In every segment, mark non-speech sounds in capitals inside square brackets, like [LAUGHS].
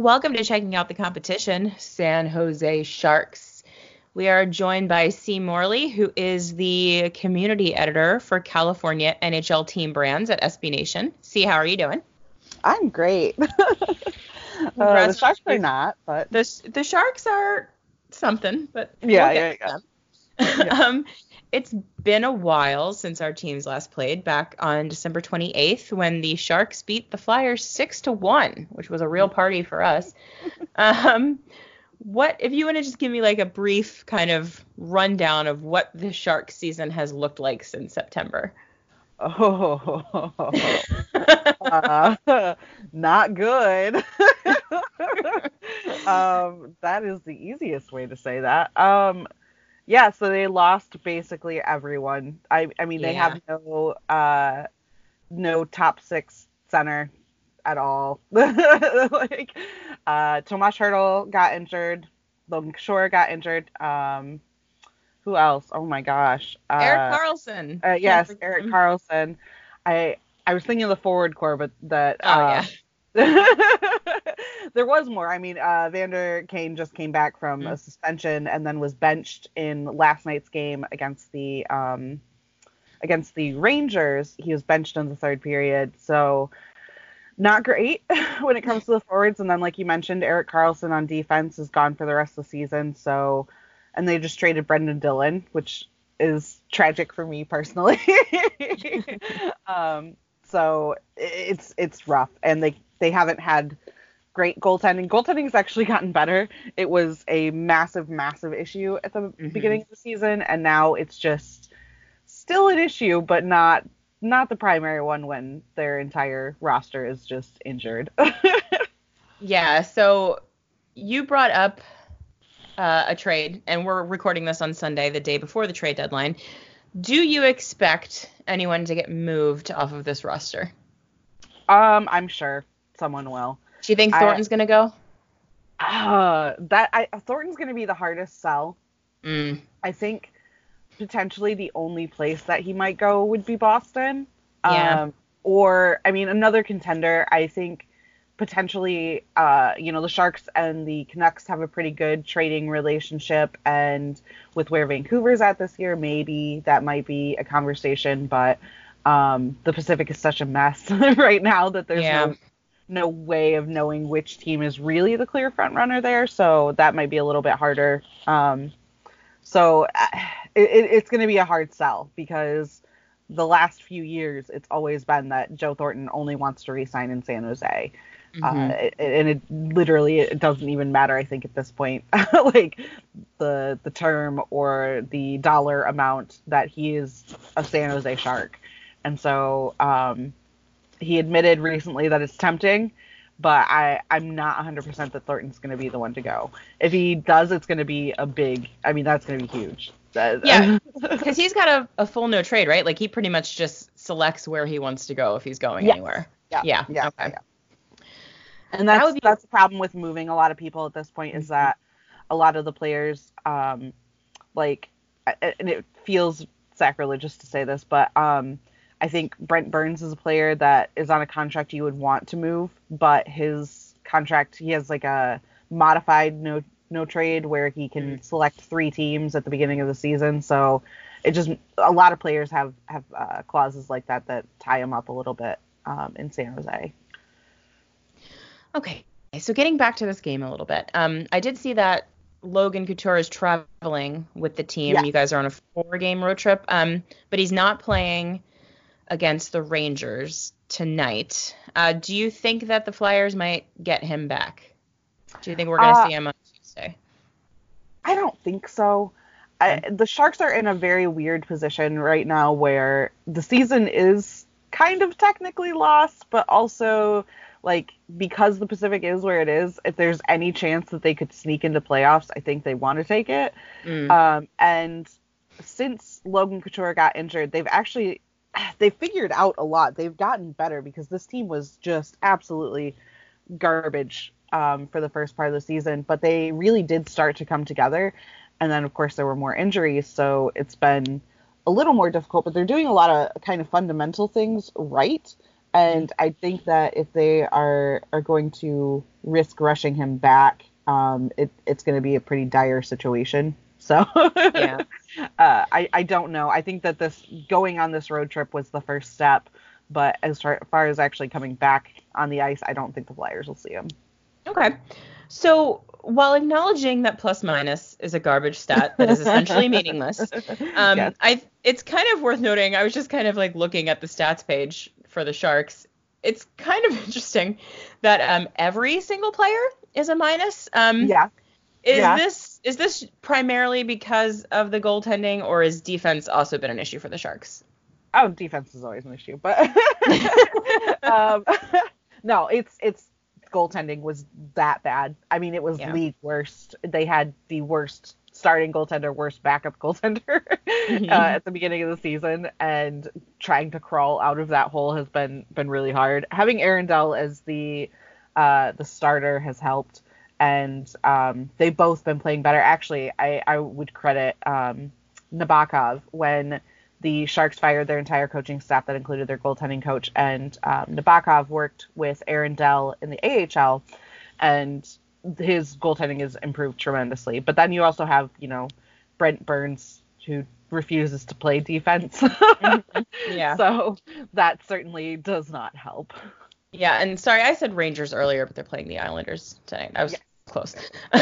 Welcome to checking out the competition, San Jose Sharks. We are joined by C. Morley, who is the community editor for California NHL team brands at SB Nation. C, how are you doing? I'm great. [LAUGHS] uh, the Sharks are not, but the the Sharks are something, but yeah, we'll yeah, yeah. [LAUGHS] yeah. um, it's been a while since our teams last played back on December 28th when the Sharks beat the Flyers 6 to 1, which was a real party for us. [LAUGHS] um, what if you want to just give me like a brief kind of rundown of what the shark season has looked like since September? Oh, [LAUGHS] uh, not good. um, that is the easiest way to say that. Um, yeah, so they lost basically everyone. I I mean they have no uh no top six center at all. [LAUGHS] like uh Tomas Hertl got injured, Logan Couture got injured. Um who else? Oh my gosh. Uh, Erik Karlsson. Uh, yes, Erik Karlsson. I I was thinking of the forward core, but that oh, uh, yeah. [LAUGHS] there was more. I mean, uh, Vander Kane just came back from mm-hmm. a suspension and then was benched in last night's game against the um, against the Rangers. He was benched in the third period, so not great [LAUGHS] when it comes to the forwards. And then, like you mentioned, Erik Karlsson on defense is gone for the rest of the season. So, and they just traded Brendan Dillon, which is tragic for me personally. [LAUGHS] um, so it's it's rough, and they they haven't had great goaltending. Goaltending has actually gotten better. It was a massive, massive issue at the mm-hmm. beginning of the season, and now it's just still an issue, but not not the primary one when their entire roster is just injured. [LAUGHS] yeah. So you brought up uh, a trade, and we're recording this on Sunday, the day before the trade deadline. Do you expect anyone to get moved off of this roster? Um, I'm sure someone will. Do you think Thornton's I, gonna go? Uh, that I Thornton's gonna be the hardest sell. Mm. I think potentially the only place that he might go would be Boston. Yeah. Um, or I mean another contender. I think potentially, uh, you know, the Sharks and the Canucks have a pretty good trading relationship, and with where Vancouver's at this year, maybe that might be a conversation. But um, the Pacific is such a mess [LAUGHS] right now that there's yeah. no no way of knowing which team is really the clear front runner there, so that might be a little bit harder. Um, so uh, it, it's going to be a hard sell because the last few years it's always been that Joe Thornton only wants to resign in San Jose. Uh, mm-hmm. Uh, and it literally it doesn't even matter I think at this point [LAUGHS] like the the term or the dollar amount that he is a San Jose Shark. And so um, he admitted recently that it's tempting, but I I'm not 100% that Thornton's going to be the one to go. If he does, it's going to be a big. I mean, that's going to be huge. yeah, [LAUGHS] because he's got a, a full no trade, right? Like he pretty much just selects where he wants to go if he's going yes. anywhere. Yeah. Yeah. yeah. Okay. Yeah. And that's that be- that's the problem with moving a lot of people at this point is mm-hmm. that a lot of the players, um, like, and it feels sacrilegious to say this, but um, I think Brent Burns is a player that is on a contract you would want to move, but his contract he has like a modified no no trade where he can mm. select three teams at the beginning of the season. So it just a lot of players have have uh, clauses like that that tie him up a little bit um, in San Jose. Okay, so getting back to this game a little bit, um, I did see that Logan Couture is traveling with the team. Yeah. You guys are on a four game road trip, um, but he's not playing against the Rangers tonight. Uh, do you think that the Flyers might get him back? Do you think we're going to uh, see him on Tuesday? I don't think so. I, the Sharks are in a very weird position right now where the season is kind of technically lost, but also like because the Pacific is where it is, if there's any chance that they could sneak into playoffs, I think they want to take it. Mm. Um, and since Logan Couture got injured, they've actually [SIGHS] they figured out a lot. They've gotten better because this team was just absolutely garbage um, for the first part of the season, but they really did start to come together. And then, of course, there were more injuries, so it's been a little more difficult. But they're doing a lot of kind of fundamental things right. And I think that if they are are going to risk rushing him back, um, it, it's going to be a pretty dire situation. So Yeah. [LAUGHS] uh, I I don't know. I think that this going on this road trip was the first step, but as far, far as actually coming back on the ice, I don't think the Flyers will see him. Okay. So while acknowledging that plus minus is a garbage stat that is essentially [LAUGHS] meaningless, um, Yes. I it's kind of worth noting. I was just kind of like looking at the stats page for the Sharks. It's kind of [LAUGHS] interesting that um, every single player is a minus. Um, Yeah. Is yeah. this is this primarily because of the goaltending, or has defense also been an issue for the Sharks? Oh, defense is always an issue, but [LAUGHS] [LAUGHS] um, no, it's it's goaltending was that bad. I mean, it was Yeah. league worst. They had the worst starting goaltender, worst backup goaltender [LAUGHS] Mhm. uh, at the beginning of the season, and trying to crawl out of that hole has been been really hard. Having Aaron Dell as the uh, the starter has helped, and um, they've both been playing better. Actually, I I would credit um, Nabokov when the Sharks fired their entire coaching staff that included their goaltending coach, and um, Nabokov worked with Aaron Dell in the AHL, and his goaltending has improved tremendously. But then you also have, you know, Brent Burns who refuses to play defense. [LAUGHS] Yeah. So that certainly does not help. Yeah, and sorry, I said Rangers earlier, but they're playing the Islanders tonight. I was Yes. Close. [LAUGHS]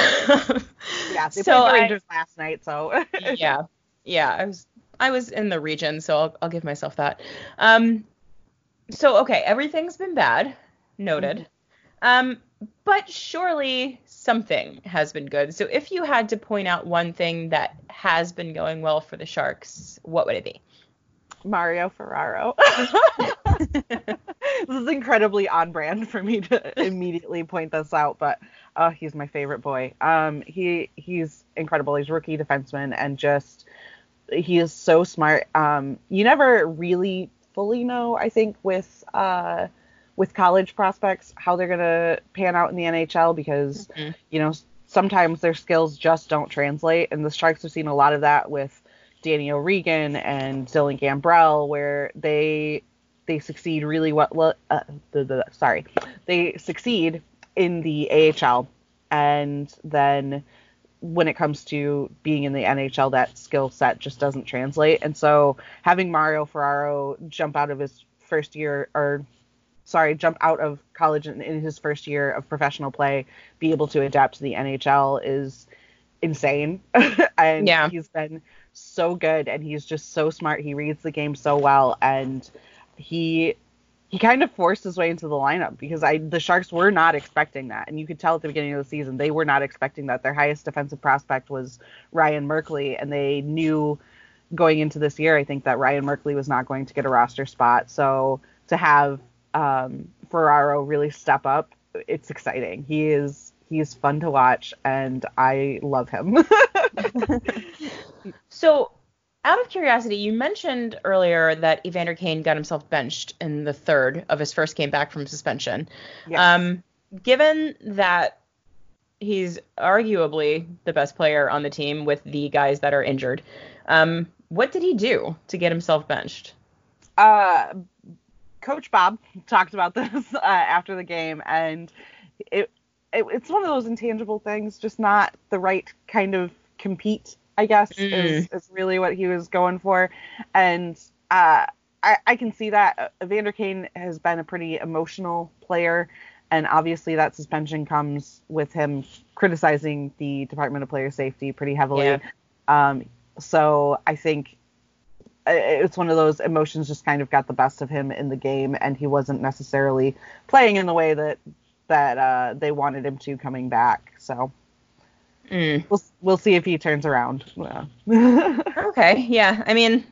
Yeah, they So played the I- Rangers last night, so [LAUGHS] yeah, yeah, I was I was in the region, so I'll I'll give myself that. Um, so okay, everything's been bad, noted. Um, but surely something has been good. So if you had to point out one thing that has been going well for the Sharks, what would it be? Mario Ferraro. [LAUGHS] this is incredibly on brand for me to [LAUGHS] immediately point this out, but oh, he's my favorite boy. Um, he he's incredible. He's a rookie defenseman and just he is so smart. Um, you never really fully know, I think, with uh with college prospects how they're gonna pan out in the NHL because Mhm. you know sometimes their skills just don't translate, and the Sharks have seen a lot of that with Danny O'Regan and Dylan Gambrell, where they they succeed really well. Uh, the, the, sorry, they succeed in the AHL, and then when it comes to being in the NHL, that skill set just doesn't translate. And so having Mario Ferraro jump out of his first year, or sorry, jump out of college in, in his first year of professional play, be able to adapt to the NHL is insane. [LAUGHS] and Yeah. he's been so good and he's just so smart. He reads the game so well and he he kind of forced his way into the lineup because I the Sharks were not expecting that. And you could tell at the beginning of the season they were not expecting that. Their highest defensive prospect was Ryan Merkley and they knew going into this year I think that Ryan Merkley was not going to get a roster spot. So to have um, Ferraro really step up, it's exciting. He is he is fun to watch and I love him. [LAUGHS] [LAUGHS] So, out of curiosity, you mentioned earlier that Evander Kane got himself benched in the third of his first game back from suspension. Yes. Um, given that he's arguably the best player on the team with the guys that are injured, um, what did he do to get himself benched? uh, Coach Bob talked about this [LAUGHS] uh, after the game, and it, it it's one of those intangible things, just not the right kind of compete. I guess is, is really what he was going for, and uh, I, I can see that. Evander Kane has been a pretty emotional player, and obviously that suspension comes with him criticizing the Department of Player Safety pretty heavily. Yeah. Um, so I think it's one of those emotions just kind of got the best of him in the game, and he wasn't necessarily playing in the way that that uh, they wanted him to coming back. So Mm. we'll we'll see if he turns around. Yeah. [LAUGHS] Okay, yeah. I mean,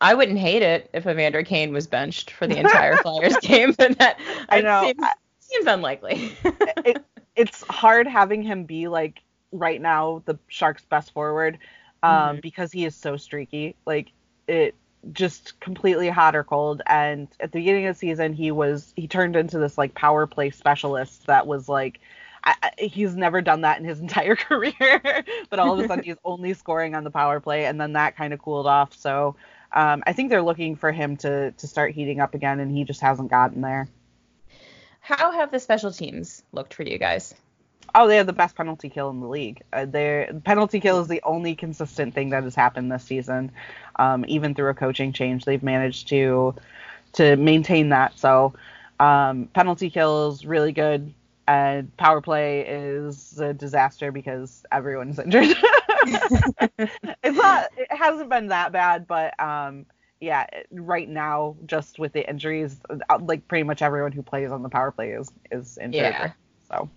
I wouldn't hate it if Evander Kane was benched for the entire [LAUGHS] Flyers game, but that I know. Seems, seems unlikely. [LAUGHS] it, it's hard having him be like right now the Sharks' best forward um, Mhm. because he is so streaky. Like it just completely hot or cold. And at the beginning of the season, he was he turned into this like power play specialist that was like. I, I- he's never done that in his [LAUGHS] entire career, but all of a sudden [LAUGHS] he's only scoring on the power play, and then that kind of cooled off. So um, I think they're looking for him to to start heating up again, and he just hasn't gotten there. How have the special teams looked for you guys? Oh, they have the best penalty kill in the league. Uh, their penalty kill is the only consistent thing that has happened this season. Um, even through a coaching change, they've managed to to maintain that. So um, penalty kill is really good, and power play is a disaster because everyone's injured. [LAUGHS] it's not. It hasn't been that bad, but um, yeah, right now, just with the injuries, uh, like pretty much everyone who plays on the power play is is injured. Yeah. So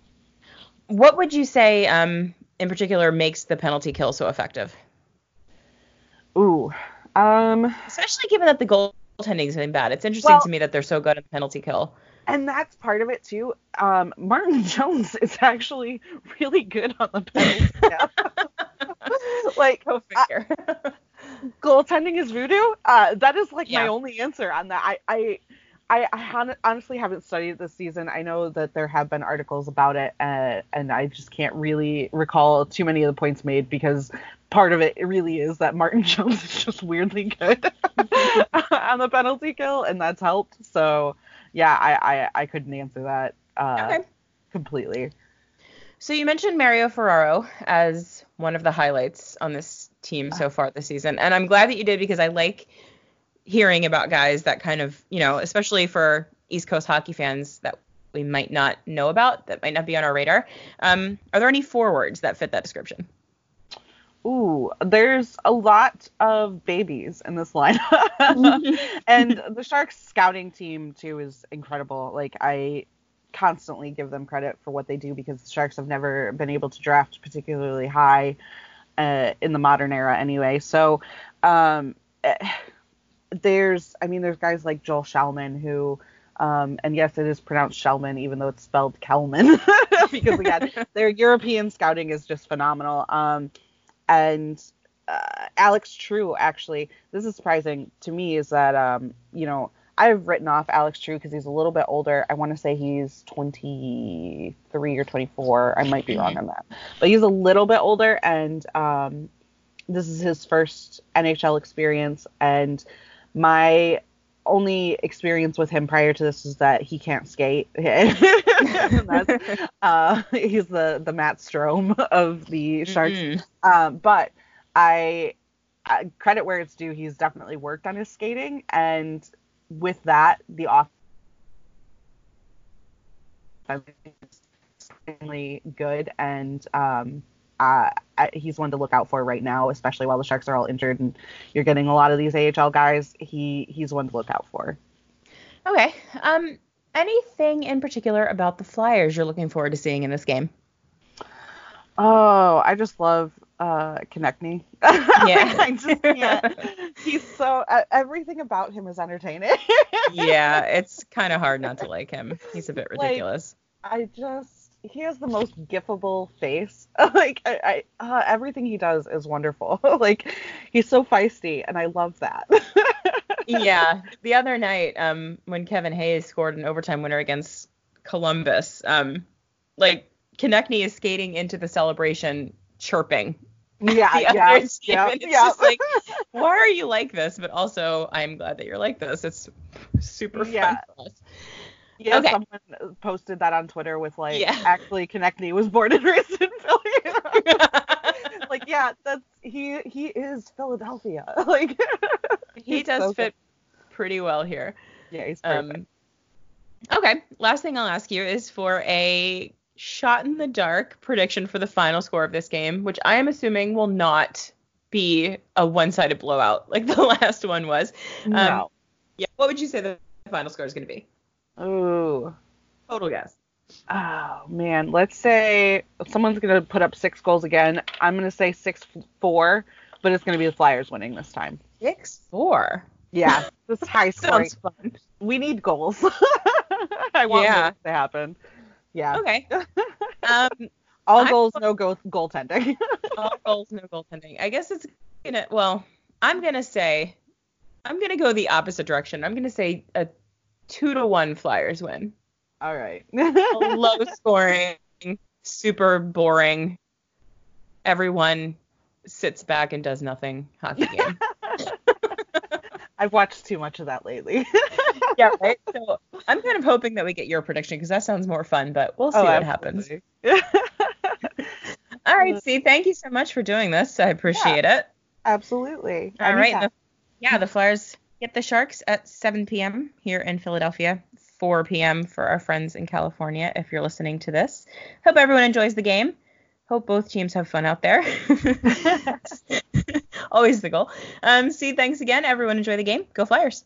What would you say, um, in particular, makes the penalty kill so effective? ooh, um, Especially given that the goaltending is getting bad. It's interesting Well- to me that they're so good at the penalty kill. and that's part of it too. Um, Martin [LAUGHS] Jones is actually really good on the penalty. [LAUGHS] kill. [LAUGHS] like Go I- figure. goaltending is voodoo. Uh, that is like my only answer on that. I I I, I hon- honestly haven't studied this season. I know that there have been articles about it, uh, and I just can't really recall too many of the points made because part of it, it really is that Martin [LAUGHS] Jones is just weirdly good [LAUGHS] on the penalty kill, and that's helped. So yeah, I I, I couldn't answer that uh, okay. completely. So you mentioned Mario Ferraro as one of the highlights on this team so far this season, and I'm glad that you did because I like hearing about guys that kind of, you know, especially for East Coast hockey fans that we might not know about, that might not be on our radar. Um, are there any forwards that fit that description? Ooh, there's a lot of babies in this lineup. [LAUGHS] and the Sharks scouting team too is incredible. Like I constantly give them credit for what they do because the Sharks have never been able to draft particularly high uh, in the modern era anyway. So um, eh, there's, I mean, there's guys like Joel Shellman who, um, and yes, it is pronounced Shellman even though it's spelled Kellman [LAUGHS] because again, [LAUGHS] their European scouting is just phenomenal. Um, and uh, Alex True actually, this is surprising to me is that um, you know I've written off Alex True because he's a little bit older. I want to say he's 23 or 24. I might be wrong on that, but he's a little bit older, and um, this is his first NHL experience. And my only experience with him prior to this is that he can't skate. [LAUGHS] [LAUGHS] Uh, he's the the Matt Strom of the Sharks. Mhm. Um, but I, I credit where it's due. He's definitely worked on his skating, and with that, the off extremely good, and um, uh, he's one to look out for right now, especially while the Sharks are all injured and you're getting a lot of these AHL guys. He he's one to look out for. Okay. Um, anything in particular about the Flyers you're looking forward to seeing in this game? Oh, I just love uh Konecny. [LAUGHS] Yeah. I just [LAUGHS] can't. He's so uh, everything about him is entertaining. yeah, [LAUGHS] it's kind of hard not to like him. He's a bit Like, ridiculous. I just he has the most gifable face. [LAUGHS] like I, I uh, everything he does is wonderful. [LAUGHS] like he's so feisty, and I love that. [LAUGHS] yeah, the other night, um, when Kevin Hayes scored an overtime winner against Columbus, um, like Konecny is skating into the celebration chirping yeah, yeah, team, yeah, it's yeah. just like, why are you like this? But also, I'm glad that you're like this. It's super fun Yeah. for us. Yeah, okay. someone posted that on Twitter with like, Yeah. actually, Konecny was born and [LAUGHS] raised in Philly. [LAUGHS] like, yeah, that's he. He is Philadelphia. [LAUGHS] like, he does so fit pretty well here. Yeah, he's perfect. Um, okay, last thing I'll ask you is for a shot in the dark prediction for the final score of this game, which I am assuming will not be a one-sided blowout like the last one was. Um, no. Yeah. What would you say the final score is going to be? Ooh. Total guess. Oh man, let's say someone's gonna put up six goals again. I'm gonna say six four, but it's gonna be the Flyers winning this time. Six four. Yeah, [LAUGHS] this high scoring. Sounds fun. We need goals. [LAUGHS] I want Yeah. goals to happen. Yeah. Okay. [LAUGHS] Um, All I'm- goals, no goal goaltending. all goals, no goaltending. I guess it's gonna. Well, I'm gonna say, I'm gonna go the opposite direction. I'm gonna say a two to one Flyers win. All right. [LAUGHS] low scoring, super boring. Everyone sits back and does nothing hockey [LAUGHS] game. [LAUGHS] I've watched too much of that lately. yeah, right. So I'm kind of hoping that we get your prediction because that sounds more fun, but we'll see oh, what happens. All right, uh, see, thank you so much for doing this. I appreciate yeah, it. Absolutely. All right. The, yeah, the Flyers get the Sharks at 7 p.m. here in Philadelphia. 4 p.m. for our friends in California if you're listening to this. Hope everyone enjoys the game. Hope both teams have fun out there. [LAUGHS] [LAUGHS] Always the goal. Um, see, thanks again. Everyone enjoy the game. Go Flyers.